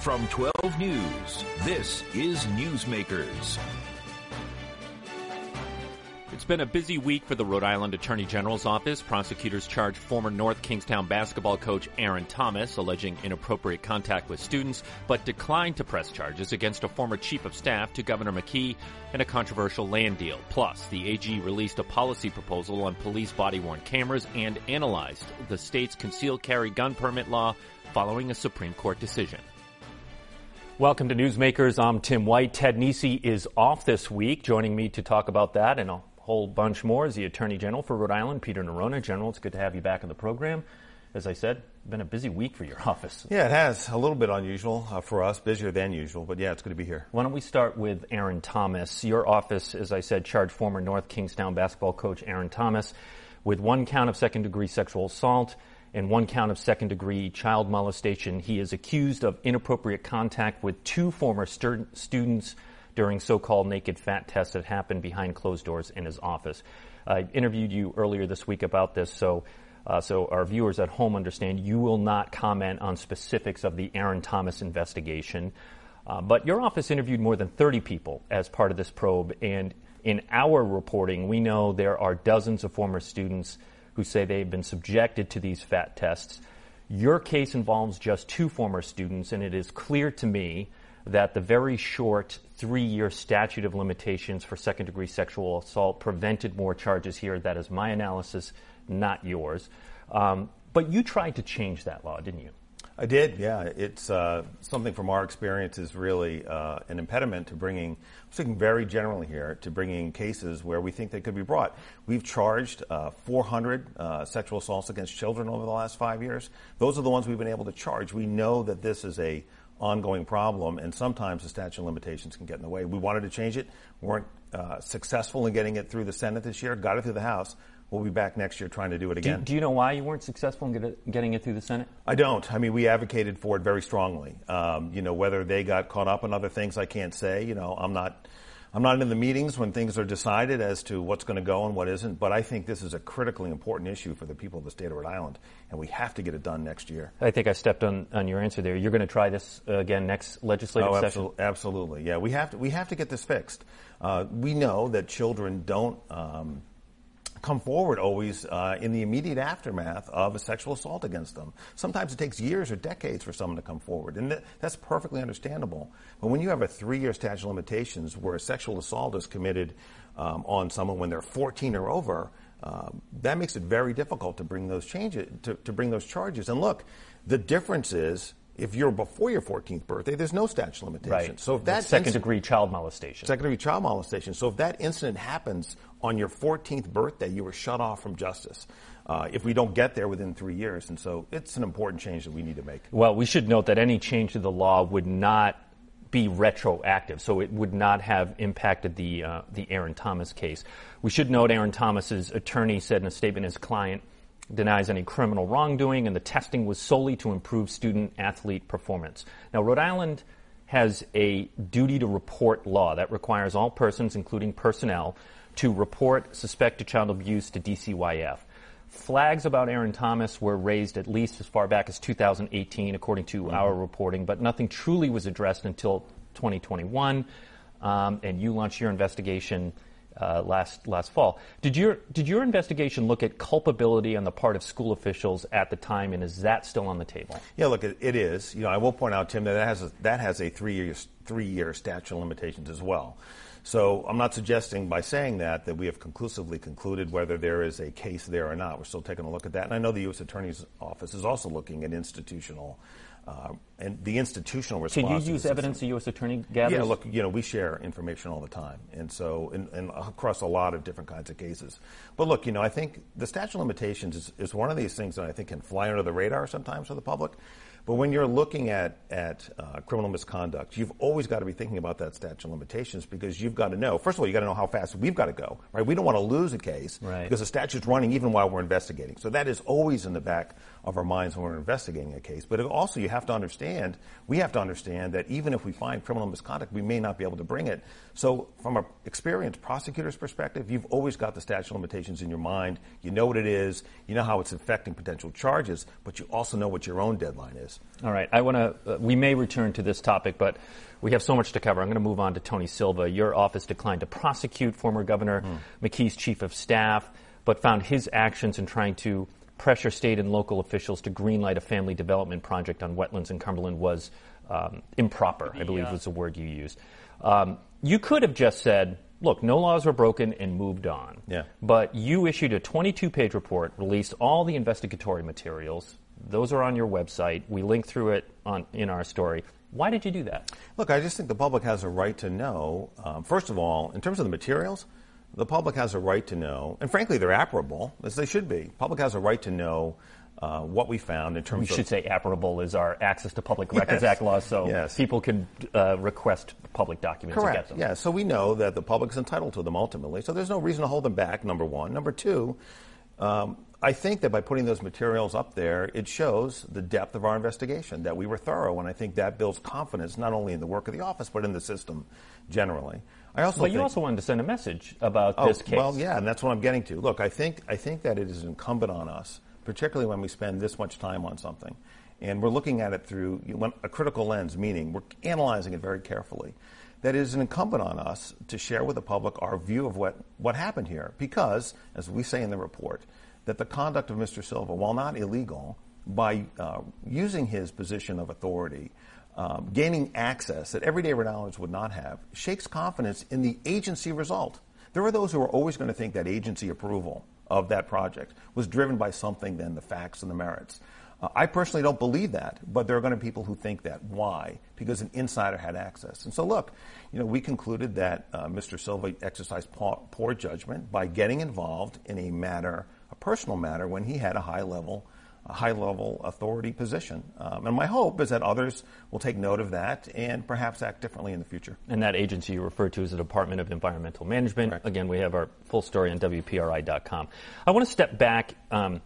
From 12 News, this is Newsmakers. It's been a busy week for the Rhode Island Attorney General's office. Prosecutors charged former North Kingstown basketball coach Aaron Thomas, alleging inappropriate contact with students, but declined to press charges against a former chief of staff to Governor McKee and a controversial land deal. Plus, the AG released a policy proposal on police body-worn cameras and analyzed the state's concealed carry gun permit law following a Supreme Court decision. Welcome to Newsmakers. I'm Tim White. Ted Nesi is off this week. Joining me to talk about that and a whole bunch more is the Attorney General for Rhode Island, Peter Neronha. General, it's good to have you back in the program. As I said, been a busy week for your office. Yeah, it has. A little bit unusual uh, for us, busier than usual, but yeah, it's good to be here. Why don't we start with Aaron Thomas? Your office, as I said, charged former North Kingstown basketball coach Aaron Thomas with one count of second degree sexual assault and one count of second degree child molestation. He is accused of inappropriate contact with two former students during so-called naked fat tests that happened behind closed doors in his office. I interviewed you earlier this week about this, so uh, so our viewers at home understand you will not comment on specifics of the Aaron Thomas investigation. Uh, but your office interviewed more than 30 people as part of this probe, and in our reporting, we know there are dozens of former students who say they've been subjected to these fat tests. Your case involves just two former students, and it is clear to me that the very short three year statute of limitations for second degree sexual assault prevented more charges here. That is my analysis, not yours. Um, but you tried to change that law, didn't you? I did, yeah. It's uh, something from our experience is really uh, an impediment to bringing, I'm speaking very generally here, to bringing cases where we think they could be brought. We've charged uh, 400 uh, sexual assaults against children over the last five years. Those are the ones we've been able to charge. We know that this is a ongoing problem, and sometimes the statute of limitations can get in the way. We wanted to change it, weren't uh, successful in getting it through the Senate this year, got it through the House. We'll be back next year trying to do it again. Do, do you know why you weren't successful in get it, getting it through the Senate? I don't. I mean, we advocated for it very strongly. Um, you know, whether they got caught up in other things, I can't say. You know, I'm not I'm not in the meetings when things are decided as to what's going to go and what isn't, but I think this is a critically important issue for the people of the state of Rhode Island, and we have to get it done next year. I think I stepped on, on your answer there. You're going to try this again next legislative oh, session? Absolutely. Yeah, we have to, we have to get this fixed. Uh, we know that children don't um, come forward always uh, in the immediate aftermath of a sexual assault against them. Sometimes it takes years or decades for someone to come forward, and th- that's perfectly understandable. But when you have a three-year statute of limitations where a sexual assault is committed um, on someone when they're 14 or over, uh, that makes it very difficult to bring those changes to, to bring those charges. And look, the difference is if you're before your 14th birthday, there's no statute of limitations. Right. So if that second degree child molestation. Second degree child molestation. So if that incident happens on your 14th birthday, you were shut off from justice. Uh, if we don't get there within three years, and so it's an important change that we need to make. Well, we should note that any change to the law would not be retroactive, so it would not have impacted the uh, the Aaron Thomas case. We should note Aaron Thomas's attorney said in a statement his client denies any criminal wrongdoing, and the testing was solely to improve student athlete performance. Now, Rhode Island has a duty to report law that requires all persons, including personnel, to report suspected child abuse to DCYF. Flags about Aaron Thomas were raised at least as far back as 2018, according to mm-hmm. our reporting, but nothing truly was addressed until 2021. Um, and you launched your investigation uh, last last fall. Did your did your investigation look at culpability on the part of school officials at the time, and is that still on the table? Yeah, look, it, is. You know, I will point out, Tim, that that has a, that has a three year three year statute of limitations as well. So I'm not suggesting by saying that that we have conclusively concluded whether there is a case there or not. We're still taking a look at that, and I know the U.S. Attorney's Office is also looking at institutional uh, and the institutional response. Can you use evidence the U.S. Attorney gathers? Yeah, look, you know, we share information all the time, and so and, and across a lot of different kinds of cases. But look, you know, I think the statute of limitations is, is one of these things that I think can fly under the radar sometimes for the public. But when you're looking at at uh, criminal misconduct, you've always got to be thinking about that statute of limitations because you've got to know. First of all, you got to know how fast we've got to go. Right? We don't want to lose a case right. because the statute's running even while we're investigating. So that is always in the back of our minds when we're investigating a case. But also, you have to understand, we have to understand that even if we find criminal misconduct, we may not be able to bring it. So, from an experienced prosecutor's perspective, you've always got the statute of limitations in your mind. You know what it is, you know how it's affecting potential charges, but you also know what your own deadline is. All right. I want to, uh, we may return to this topic, but we have so much to cover. I'm going to move on to Tony Silva. Your office declined to prosecute former Governor mm. McKee's chief of staff, but found his actions in trying to pressure state and local officials to greenlight a family development project on wetlands in Cumberland was um, improper, I believe yeah. was the word you used. Um, you could have just said, look, no laws were broken and moved on. Yeah. But you issued a 22 page report, released all the investigatory materials. Those are on your website. We link through it on, in our story. Why did you do that? Look, I just think the public has a right to know. Um, first of all, in terms of the materials, the public has a right to know, and frankly, they're APRA-able, as they should be. Public has a right to know uh, what we found in terms we of. We should say APRA-able is our Access to Public Records yes. Act law, so yes. people can uh, request public documents Correct. and get them. Yeah, so we know that the public is entitled to them ultimately, so there's no reason to hold them back, number one. Number two, um, I think that by putting those materials up there, it shows the depth of our investigation, that we were thorough, and I think that builds confidence not only in the work of the office, but in the system generally. I also but you also wanted to send a message about oh, this case. Well, yeah, and that's what I'm getting to. Look, I think, I think that it is incumbent on us, particularly when we spend this much time on something, and we're looking at it through a critical lens, meaning we're analyzing it very carefully that it is incumbent on us to share with the public our view of what, what happened here. Because, as we say in the report, that the conduct of Mr. Silva, while not illegal, by uh, using his position of authority, um, gaining access that everyday knowledge would not have, shakes confidence in the agency result. There are those who are always going to think that agency approval of that project was driven by something than the facts and the merits. Uh, I personally don't believe that, but there are going to be people who think that. Why? Because an insider had access. And so, look, you know, we concluded that uh, Mr. Silva exercised poor, poor judgment by getting involved in a matter a personal matter when he had a high level a high level authority position. Um, and my hope is that others will take note of that and perhaps act differently in the future. And that agency you refer to is the Department of Environmental Management. Right. Again, we have our full story on WPRI.com. I want to step back. Um,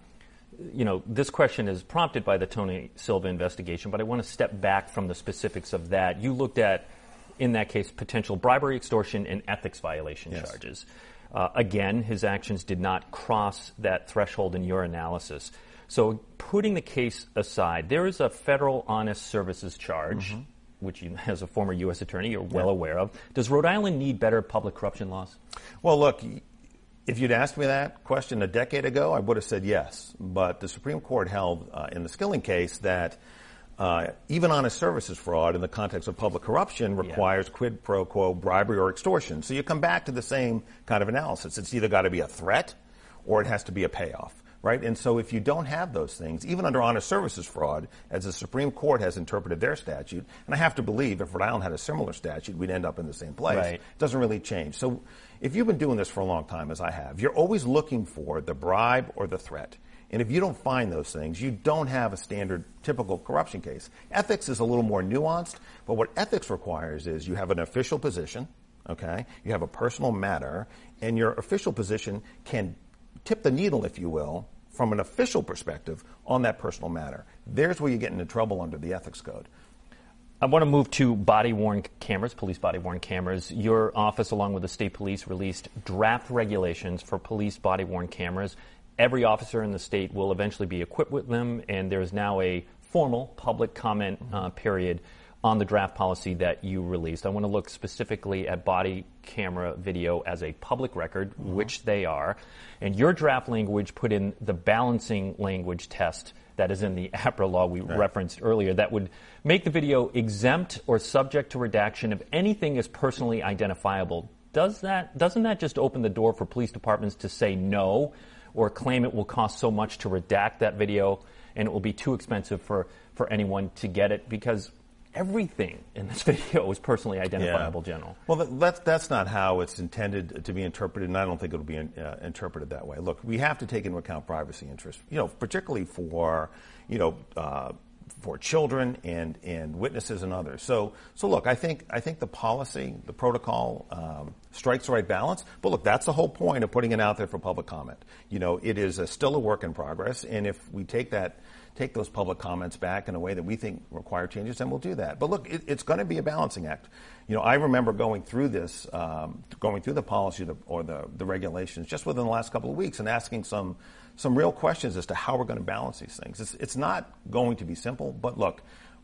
you know, this question is prompted by the Tony Silva investigation, but I want to step back from the specifics of that. You looked at, in that case, potential bribery, extortion, and ethics violation yes. charges. Uh, again, his actions did not cross that threshold in your analysis. So, putting the case aside, there is a federal honest services charge, mm-hmm. which you, as a former U.S. attorney, you're well yeah. aware of. Does Rhode Island need better public corruption laws? Well, look, if you'd asked me that question a decade ago, I would have said yes. But the Supreme Court held uh, in the Skilling case that uh, even honest services fraud in the context of public corruption requires yeah. quid pro quo bribery or extortion. So you come back to the same kind of analysis. It's either got to be a threat or it has to be a payoff. Right? And so if you don't have those things, even under honest services fraud, as the Supreme Court has interpreted their statute, and I have to believe if Rhode Island had a similar statute, we'd end up in the same place. Right. It doesn't really change. So if you've been doing this for a long time, as I have, you're always looking for the bribe or the threat. And if you don't find those things, you don't have a standard typical corruption case. Ethics is a little more nuanced, but what ethics requires is you have an official position, okay? You have a personal matter, and your official position can tip the needle, if you will, from an official perspective on that personal matter. There's where you get into trouble under the ethics code. I want to move to body worn cameras, police body worn cameras. Your office, along with the state police, released draft regulations for police body worn cameras every officer in the state will eventually be equipped with them, and there's now a formal public comment uh, period on the draft policy that you released. I want to look specifically at body camera video as a public record, mm-hmm. which they are. And your draft language put in the balancing language test that is in the APRA law we right. referenced earlier that would make the video exempt or subject to redaction if anything is personally identifiable. Does that, doesn't that just open the door for police departments to say no or claim it will cost so much to redact that video and it will be too expensive for, for anyone to get it because everything in this video is personally identifiable, yeah. General. Well, that's, that's not how it's intended to be interpreted, and I don't think it'll be uh, interpreted that way. Look, we have to take into account privacy interests, you know, particularly for, you know, uh, for children and, and witnesses and others. So, so look, I think, I think the policy, the protocol, um, strikes the right balance. But look, that's the whole point of putting it out there for public comment. You know, it is a, still a work in progress. And if we take that, take those public comments back in a way that we think require changes, and we'll do that. But look, it, it's going to be a balancing act. You know, I remember going through this, um, going through the policy or the, the regulations just within the last couple of weeks and asking some some real questions as to how we're going to balance these things. It's, it's not going to be simple, but look,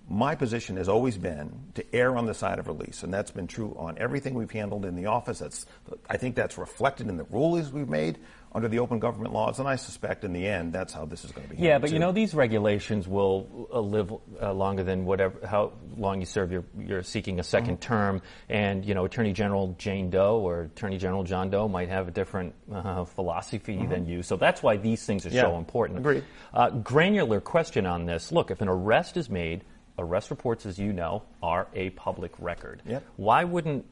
my position has always been to err on the side of release, and that's been true on everything we've handled in the office. That's, I think that's reflected in the rulings we've made under the open government laws, and I suspect in the end that's how this is going to be. Yeah, but too. you know these regulations will uh, live uh, longer than whatever how long you serve. You're, you're seeking a 2nd mm-hmm. term, and you know Attorney General Jane Doe or Attorney General John Doe might have a different uh, philosophy mm-hmm. than you. So that's why these things are yeah, so important. Agreed. Uh, granular question on this: Look, if an arrest is made arrest reports, as you know, are a public record. Yep. Why wouldn't,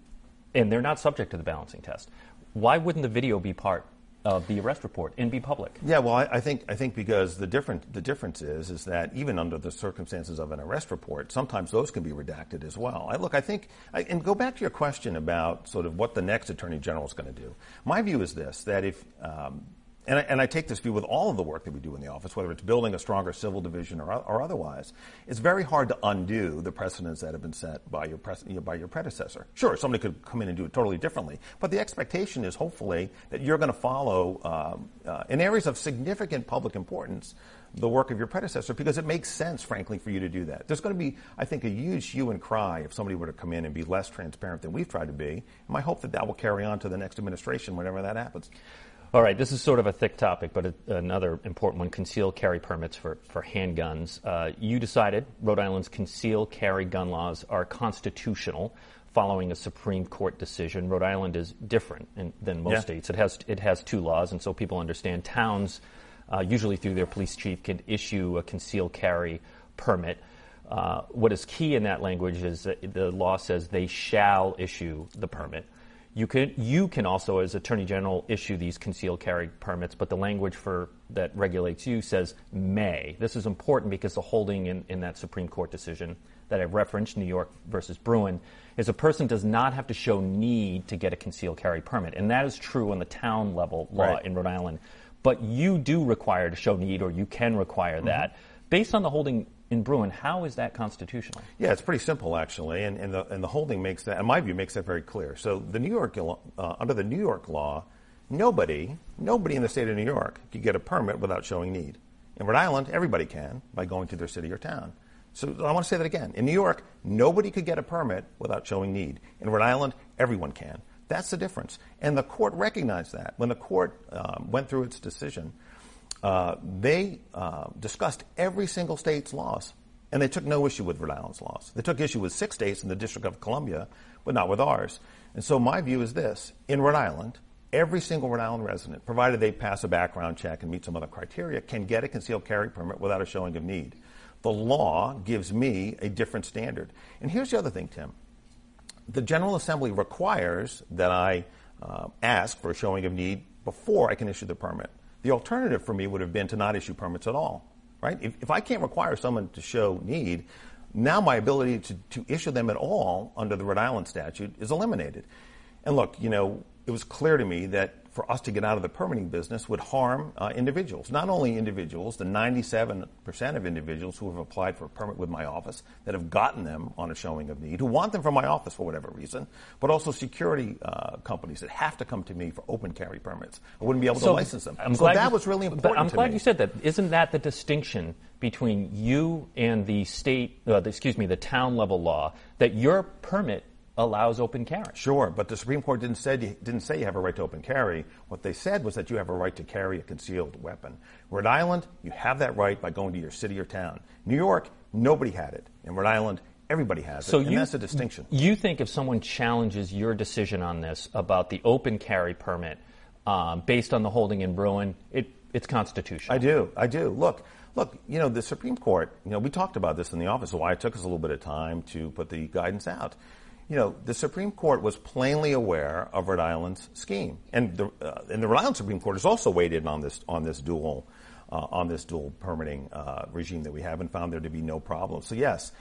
and they're not subject to the balancing test, why wouldn't the video be part of the arrest report and be public? Yeah, well, I, I, think I think because the different the difference is is that even under the circumstances of an arrest report, sometimes those can be redacted as well. I, look, I think, I, and go back to your question about sort of what the next attorney general is going to do. My view is this: that if um, and I, and I, take this view with all of the work that we do in the office, whether it's building a stronger civil division or, or otherwise. It's very hard to undo the precedents that have been set by your, by your predecessor. Sure, somebody could come in and do it totally differently, but the expectation is hopefully that you're going to follow, um, uh, in areas of significant public importance, the work of your predecessor because it makes sense, frankly, for you to do that. There's going to be, I think, a huge hue and cry if somebody were to come in and be less transparent than we've tried to be. And my hope that that will carry on to the next administration whenever that happens. All right, this is sort of a thick topic, but a, another important one concealed carry permits for, for handguns. Uh, you decided Rhode Island's concealed carry gun laws are constitutional following a Supreme Court decision. Rhode Island is different in, than most yeah. states. It has, it has two laws, and so people understand towns, uh, usually through their police chief, can issue a concealed carry permit. Uh, what is key in that language is that the law says they shall issue the permit. You can, you can also, as Attorney General, issue these concealed carry permits, but the language for that regulates you says may. This is important because the holding in, in that Supreme Court decision that I referenced, New York versus Bruen, is a person does not have to show need to get a concealed carry permit. And that is true on the town level law right. in Rhode Island. But you do require to show need, or you can require mm-hmm. that. Based on the holding in Bruen, how is that constitutional? Yeah, it's pretty simple actually, and, and, the, and the holding makes that, in my view, makes that very clear. So the New York uh, under the New York law, nobody, nobody in the state of New York could get a permit without showing need. In Rhode Island, everybody can by going to their city or town. So I want to say that again. In New York, nobody could get a permit without showing need. In Rhode Island, everyone can. That's the difference. And the court recognized that when the court um, went through its decision. Uh, they uh, discussed every single state's laws, and they took no issue with Rhode Island's laws. They took issue with six states in the District of Columbia, but not with ours. And so my view is this: in Rhode Island, every single Rhode Island resident, provided they pass a background check and meet some other criteria, can get a concealed carry permit without a showing of need. The law gives me a different standard. And here's the other thing, Tim. The General Assembly requires that I uh, ask for a showing of need before I can issue the permit. The alternative for me would have been to not issue permits at all, right? If, if I can't require someone to show need, now my ability to, to issue them at all under the Rhode Island statute is eliminated. And look, you know, it was clear to me that for us to get out of the permitting business would harm uh, individuals. Not only individuals, the 97% of individuals who have applied for a permit with my office that have gotten them on a showing of need, who want them from my office for whatever reason, but also security uh, companies that have to come to me for open carry permits. I wouldn't be able so to license them. I'm so glad that you, was really important. I'm glad me. you said that. Isn't that the distinction between you and the state, uh, the, excuse me, the town level law that your permit allows open carry. Sure, but the Supreme Court didn't say, didn't say you have a right to open carry. What they said was that you have a right to carry a concealed weapon. Rhode Island, you have that right by going to your city or town. New York, nobody had it. In Rhode Island, everybody has so it, you, that's a distinction. You think if someone challenges your decision on this about the open carry permit um, based on the holding in Bruen, it, it's constitutional? I do. I do. Look, look, you know, the Supreme Court, you know, we talked about this in the office, why it took us a little bit of time to put the guidance out you know, the Supreme Court was plainly aware of Rhode Island's scheme, and the uh, and the Rhode Island Supreme Court has also weighed in on this on this dual uh, on this dual permitting uh, regime that we have and found there to be no problem. So yes.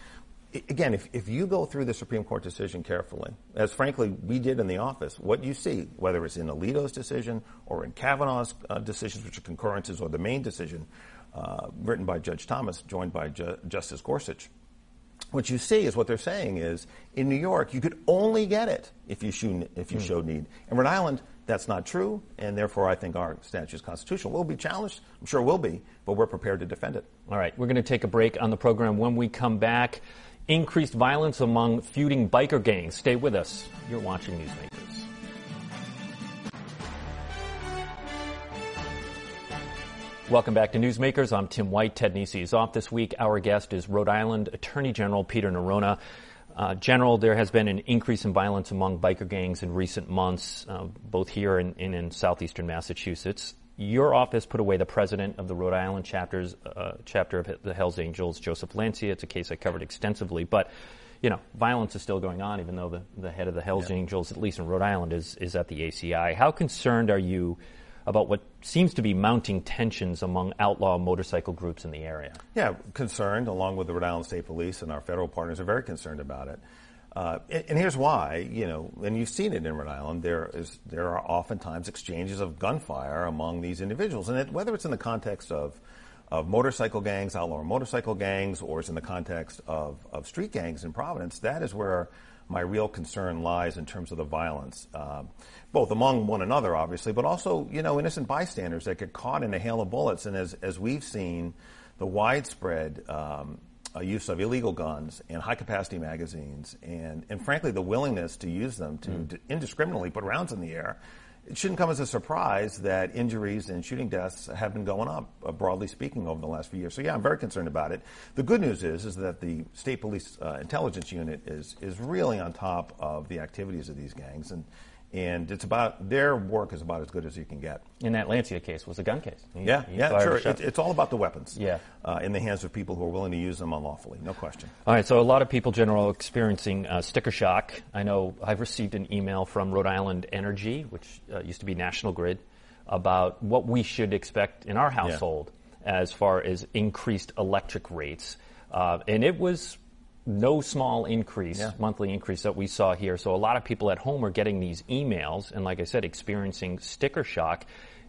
Again, if, if you go through the Supreme Court decision carefully, as frankly we did in the office, what you see, whether it's in Alito's decision or in Kavanaugh's uh, decisions, which are concurrences, or the main decision, uh, written by Judge Thomas, joined by Ju- Justice Gorsuch. What you see is what they're saying is in New York, you could only get it if you, show, if you mm. showed need. In Rhode Island, that's not true, and therefore I think our statute is constitutional. We'll be challenged, I'm sure it will be, but we're prepared to defend it. All right, we're going to take a break on the program. When we come back, increased violence among feuding biker gangs. Stay with us. You're watching Newsmakers. Welcome back to Newsmakers. I'm Tim White. Ted Nesi is off this week. Our guest is Rhode Island Attorney General Peter Neronha. Uh, General, there has been an increase in violence among biker gangs in recent months, uh, both here and, and, in southeastern Massachusetts. Your office put away the president of the Rhode Island chapters, uh, chapter of the Hells Angels, Joseph Lancia. It's a case I covered extensively, but you know, violence is still going on, even though the, the head of the Hells yeah. Angels, at least in Rhode Island, is is at the ACI. How concerned are you about what seems to be mounting tensions among outlaw motorcycle groups in the area. Yeah, concerned, along with the Rhode Island State Police and our federal partners, are very concerned about it. Uh, and, and, here's why, you know, and you've seen it in Rhode Island. There is there are oftentimes exchanges of gunfire among these individuals, and it, whether it's in the context of of motorcycle gangs, outlaw motorcycle gangs, or it's in the context of, of street gangs in Providence, that is where my real concern lies in terms of the violence, uh, both among one another, obviously, but also, you know, innocent bystanders that get caught in a hail of bullets. And as, as we've seen, the widespread um, uh, use of illegal guns and high capacity magazines, and, and frankly, the willingness to use them to, mm. to indiscriminately put rounds in the air it shouldn't come as a surprise that injuries and shooting deaths have been going up, uh, broadly speaking, over the last few years. So yeah, I'm very concerned about it. The good news is is that the state police uh, intelligence unit is is really on top of the activities of these gangs and and it's about their work is about as good as you can get. In that Lancia case was a gun case. He, yeah, he yeah, sure. It, it's all about the weapons. Yeah, uh, in the hands of people who are willing to use them unlawfully, no question. All right, so a lot of people, general, experiencing uh, sticker shock. I know I've received an email from Rhode Island Energy, which uh, used to be National Grid, about what we should expect in our household yeah. as far as increased electric rates, uh, and it was no small increase, yeah. monthly increase that we saw here. So a lot of people at home are getting these emails and like I said, experiencing sticker shock.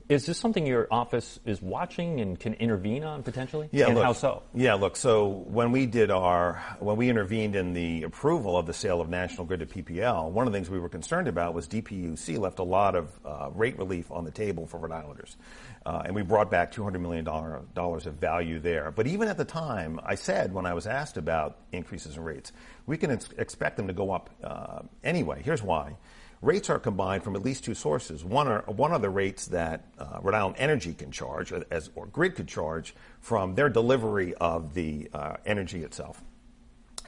Is this something your office is watching and can intervene on potentially? Yeah, and look, how so? Yeah, look. So when we did our when we intervened in the approval of the sale of National Grid to PPL, one of the things we were concerned about was DPUC left a lot of uh, rate relief on the table for Rhode Islanders. Uh, and we brought back $200 million of value there. But even at the time, I said when I was asked about increases in rates, we can ex- expect them to go up uh, anyway. Here's why. Rates are combined from at least two sources. One are, one are the rates that uh, Rhode Island Energy can charge, as, or grid could charge, from their delivery of the uh, energy itself.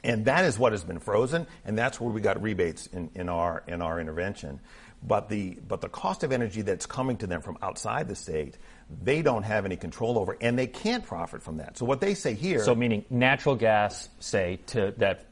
And that is what has been frozen, and that's where we got rebates in, in, our, in our intervention. But the, but the cost of energy that's coming to them from outside the state, they don't have any control over, and they can't profit from that. So what they say here. So meaning natural gas, say, to that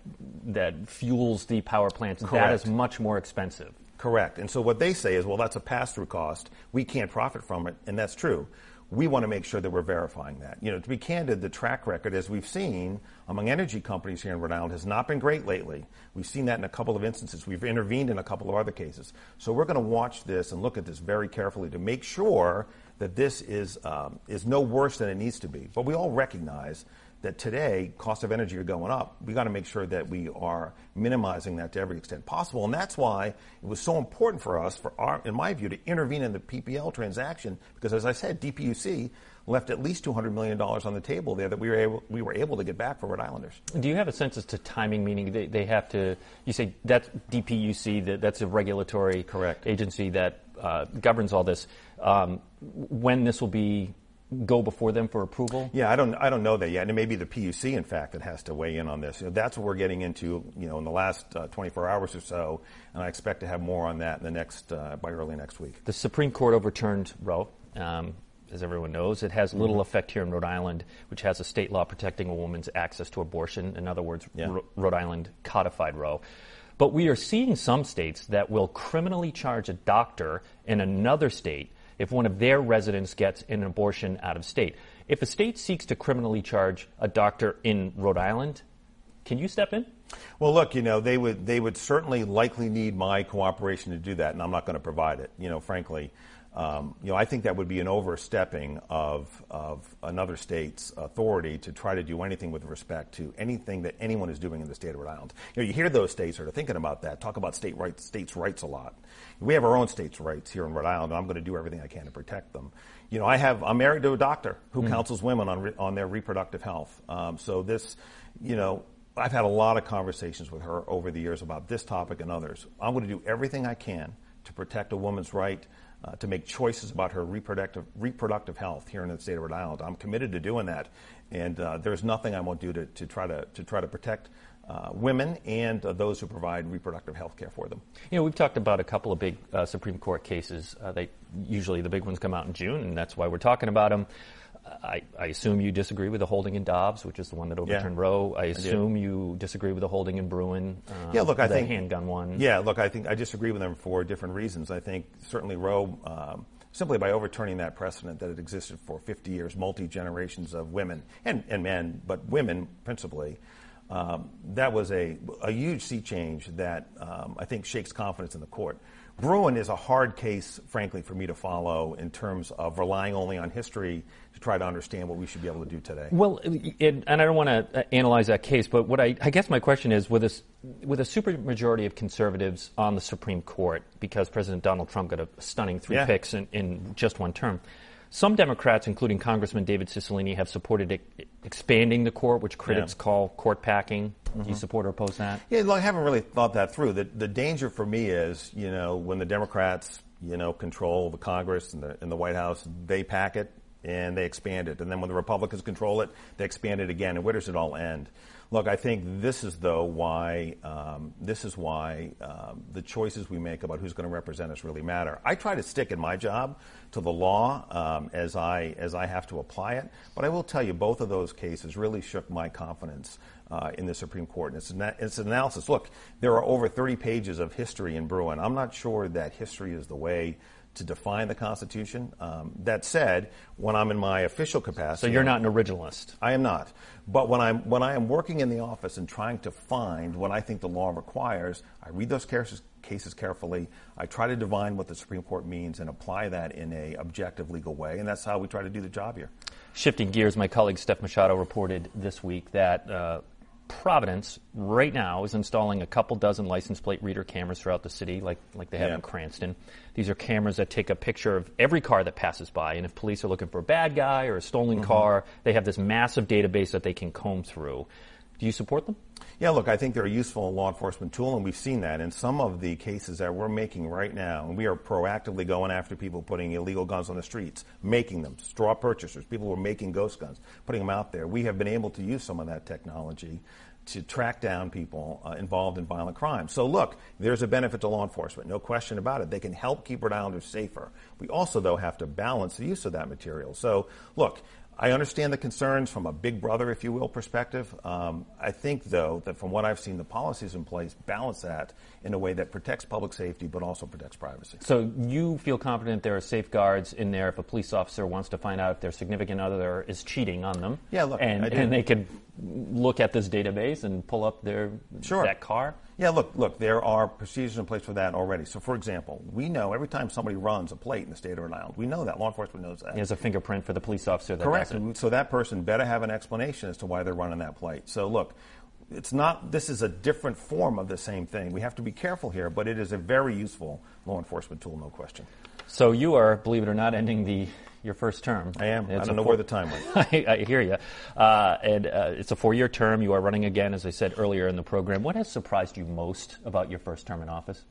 that fuels the power plants, correct. that is much more expensive. Correct. And so what they say is, well, that's a pass-through cost. We can't profit from it, and that's true we want to make sure that we're verifying that. You know, to be candid, the track record, as we've seen among energy companies here in Rhode Island, has not been great lately. We've seen that in a couple of instances. We've intervened in a couple of other cases. So we're going to watch this and look at this very carefully to make sure that this is um, is no worse than it needs to be. But we all recognize that today costs of energy are going up. We got to make sure that we are minimizing that to every extent possible, and that's why it was so important for us, for our, in my view, to intervene in the PPL transaction because, as I said, DPUC left at least $200 million on the table there that we were able, we were able to get back for Rhode Islanders. Do you have a sense as to timing, meaning they, they have to, you say that's DPUC, that, that's a regulatory Correct. agency that uh, governs all this. Um, when this will be go before them for approval? Yeah, I don't, I don't know that yet. And it may be the PUC, in fact, that has to weigh in on this. You know, that's what we're getting into, you know, in the last uh, 24 hours or so, and I expect to have more on that in the next, uh, by early next week. The Supreme Court overturned Roe. Um, as everyone knows, it has little mm-hmm. effect here in Rhode Island, which has a state law protecting a woman's access to abortion. In other words, yeah. R- Rhode Island codified Roe. But we are seeing some states that will criminally charge a doctor in another state if one of their residents gets an abortion out of state. If a state seeks to criminally charge a doctor in Rhode Island, can you step in? Well, look, you know, they would they would certainly likely need my cooperation to do that, and I'm not going to provide it. You know, frankly, um, you know, I think that would be an overstepping of, of another state's authority to try to do anything with respect to anything that anyone is doing in the state of Rhode Island. You know, you hear those states that are thinking about that, talk about state rights, states' rights a lot. We have our own states' rights here in Rhode Island, and I'm going to do everything I can to protect them. You know, I have, I'm married to a doctor who mm. counsels women on, re, on their reproductive health. Um, so this, you know, I've had a lot of conversations with her over the years about this topic and others. I'm going to do everything I can to protect a woman's right uh, to make choices about her reproductive, reproductive health here in the state of Rhode Island. I'm committed to doing that, and uh, there's nothing I won't do to, to, try to, to try to protect uh, women and uh, those who provide reproductive health care for them. You know, we've talked about a couple of big uh, Supreme Court cases. Uh, they usually the big ones come out in June, and that's why we're talking about them. I, I, assume you disagree with the holding in Dobbs, which is the one that overturned yeah, Roe. I assume I you disagree with the holding in Bruen. Um, yeah, look, I think handgun one. Yeah, look, I think I disagree with them for different reasons. I think certainly Roe, um, simply by overturning that precedent that had existed for 50 years, multi generations of women and, and men, but women principally. Um, that was a, a huge sea change that um, I think shakes confidence in the court. Bruen is a hard case, frankly, for me to follow in terms of relying only on history to try to understand what we should be able to do today. Well, it, and I don't want to uh, analyze that case, but what I, I guess my question is with a, with a supermajority of conservatives on the Supreme Court, because President Donald Trump got a stunning three yeah. picks in, in just one term. Some Democrats, including Congressman David Cicilline, have supported expanding the court, which critics yeah. call court packing. Do you mm-hmm. support or oppose that? Yeah, well, I haven't really thought that through. The, the danger for me is, you know, when the Democrats, you know, control the Congress and the, and the White House, they pack it and they expand it. And then when the Republicans control it, they expand it again. And where does it all end? Look, I think this is though why um, this is why um, the choices we make about who's going to represent us really matter. I try to stick in my job to the law um, as I as I have to apply it, but I will tell you both of those cases really shook my confidence uh, in the Supreme Court and its, its analysis. Look, there are over 30 pages of history in Bruen. I'm not sure that history is the way to define the Constitution. Um, that said, when I'm in my official capacity, so you're not an originalist. I am not. But when I'm when I am working in the office and trying to find what I think the law requires, I read those cases, cases carefully. I try to divine what the Supreme Court means and apply that in a objective legal way, and that's how we try to do the job here. Shifting gears, my colleague Steph Machado reported this week that. Uh, Providence right now is installing a couple dozen license plate reader cameras throughout the city, like like they have yeah. in Cranston. These are cameras that take a picture of every car that passes by, and if police are looking for a bad guy or a stolen mm-hmm. car, they have this massive database that they can comb through. Do you support them? Yeah, look, I think they're a useful law enforcement tool, and we've seen that in some of the cases that we're making right now. And we are proactively going after people putting illegal guns on the streets, making them, straw purchasers, people who are making ghost guns, putting them out there. We have been able to use some of that technology to track down people uh, involved in violent crime. So look, there's a benefit to law enforcement, no question about it. They can help keep Rhode Islanders safer. We also, though, have to balance the use of that material. So look, I understand the concerns from a big brother, if you will, perspective. Um, I think, though, that from what I've seen, the policies in place balance that in a way that protects public safety but also protects privacy. So you feel confident there are safeguards in there if a police officer wants to find out if their significant other is cheating on them? Yeah, look, and, and they could look at this database and pull up their sure. that car? Yeah, look, look, there are procedures in place for that already. So, for example, we know every time somebody runs a plate in the state of Rhode Island, we know that law enforcement knows that. There's a fingerprint for the police officer. That Correct. So that person better have an explanation as to why they're running that plate. So, look, it's not. This is a different form of the same thing. We have to be careful here, but it is a very useful law enforcement tool, no question. So you are, believe it or not, ending the your first term. I am. It's I don't know four, where the time went. I, I hear you. Uh, and uh, it's a four-year term. You are running again, as I said earlier in the program. What has surprised you most about your first term in office?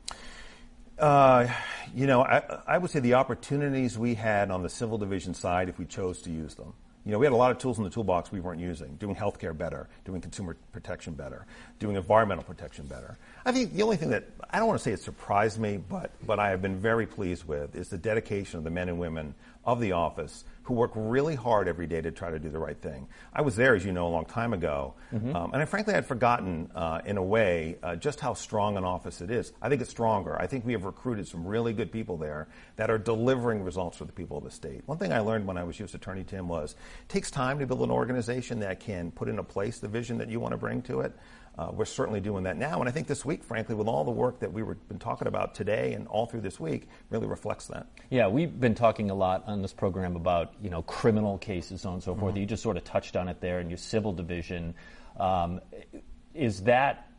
Uh, you know, I, I would say the opportunities we had on the civil division side if we chose to use them. You know, we had a lot of tools in the toolbox we weren't using, doing healthcare better, doing consumer protection better, doing environmental protection better. I think the only thing that, I don't want to say it surprised me, but, but I have been very pleased with is the dedication of the men and women of the office who work really hard every day to try to do the right thing. I was there, as you know, a long time ago, mm-hmm. um, and I frankly had forgotten, uh, in a way, uh, just how strong an office it is. I think it's stronger. I think we have recruited some really good people there that are delivering results for the people of the state. One thing I learned when I was U.S. Attorney Tim was it takes time to build an organization that can put into place the vision that you want to bring to it. Uh, we're certainly doing that now. And I think this week, frankly, with all the work that we've been talking about today and all through this week, really reflects that. Yeah, we've been talking a lot on this program about you know criminal cases and so forth. Mm-hmm. You just sort of touched on it there in your civil division. Um, is that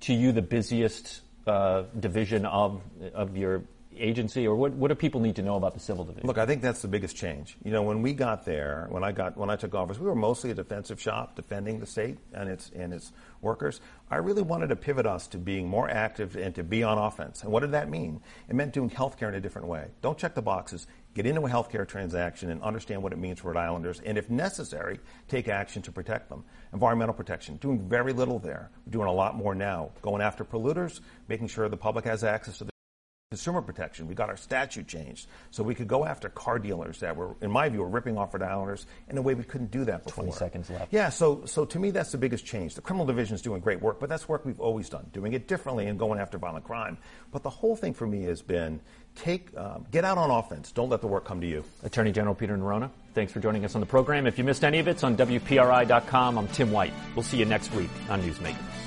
to you the busiest uh, division of of your agency, or what, what do people need to know about the civil division? Look, I think that's the biggest change. You know, when we got there, when I got when I took office, we were mostly a defensive shop, defending the state and its and its workers. I really wanted to pivot us to being more active and to be on offense. And what did that mean? It meant doing healthcare in a different way. Don't check the boxes. Get into a healthcare transaction and understand what it means for Rhode Islanders, and if necessary, take action to protect them. Environmental protection, doing very little there. We're doing a lot more now. Going after polluters, making sure the public has access to the consumer protection. We got our statute changed so we could go after car dealers that were, in my view, were ripping off Islanders in a way we couldn't do that before. 20 seconds left. Yeah, so, so to me, that's the biggest change. The criminal division is doing great work, but that's work we've always done, doing it differently and going after violent crime. But the whole thing for me has been take, um, get out on offense. Don't let the work come to you. Attorney General Peter Neronha, thanks for joining us on the program. If you missed any of it, it's on WPRI.com. I'm Tim White. We'll see you next week on Newsmakers.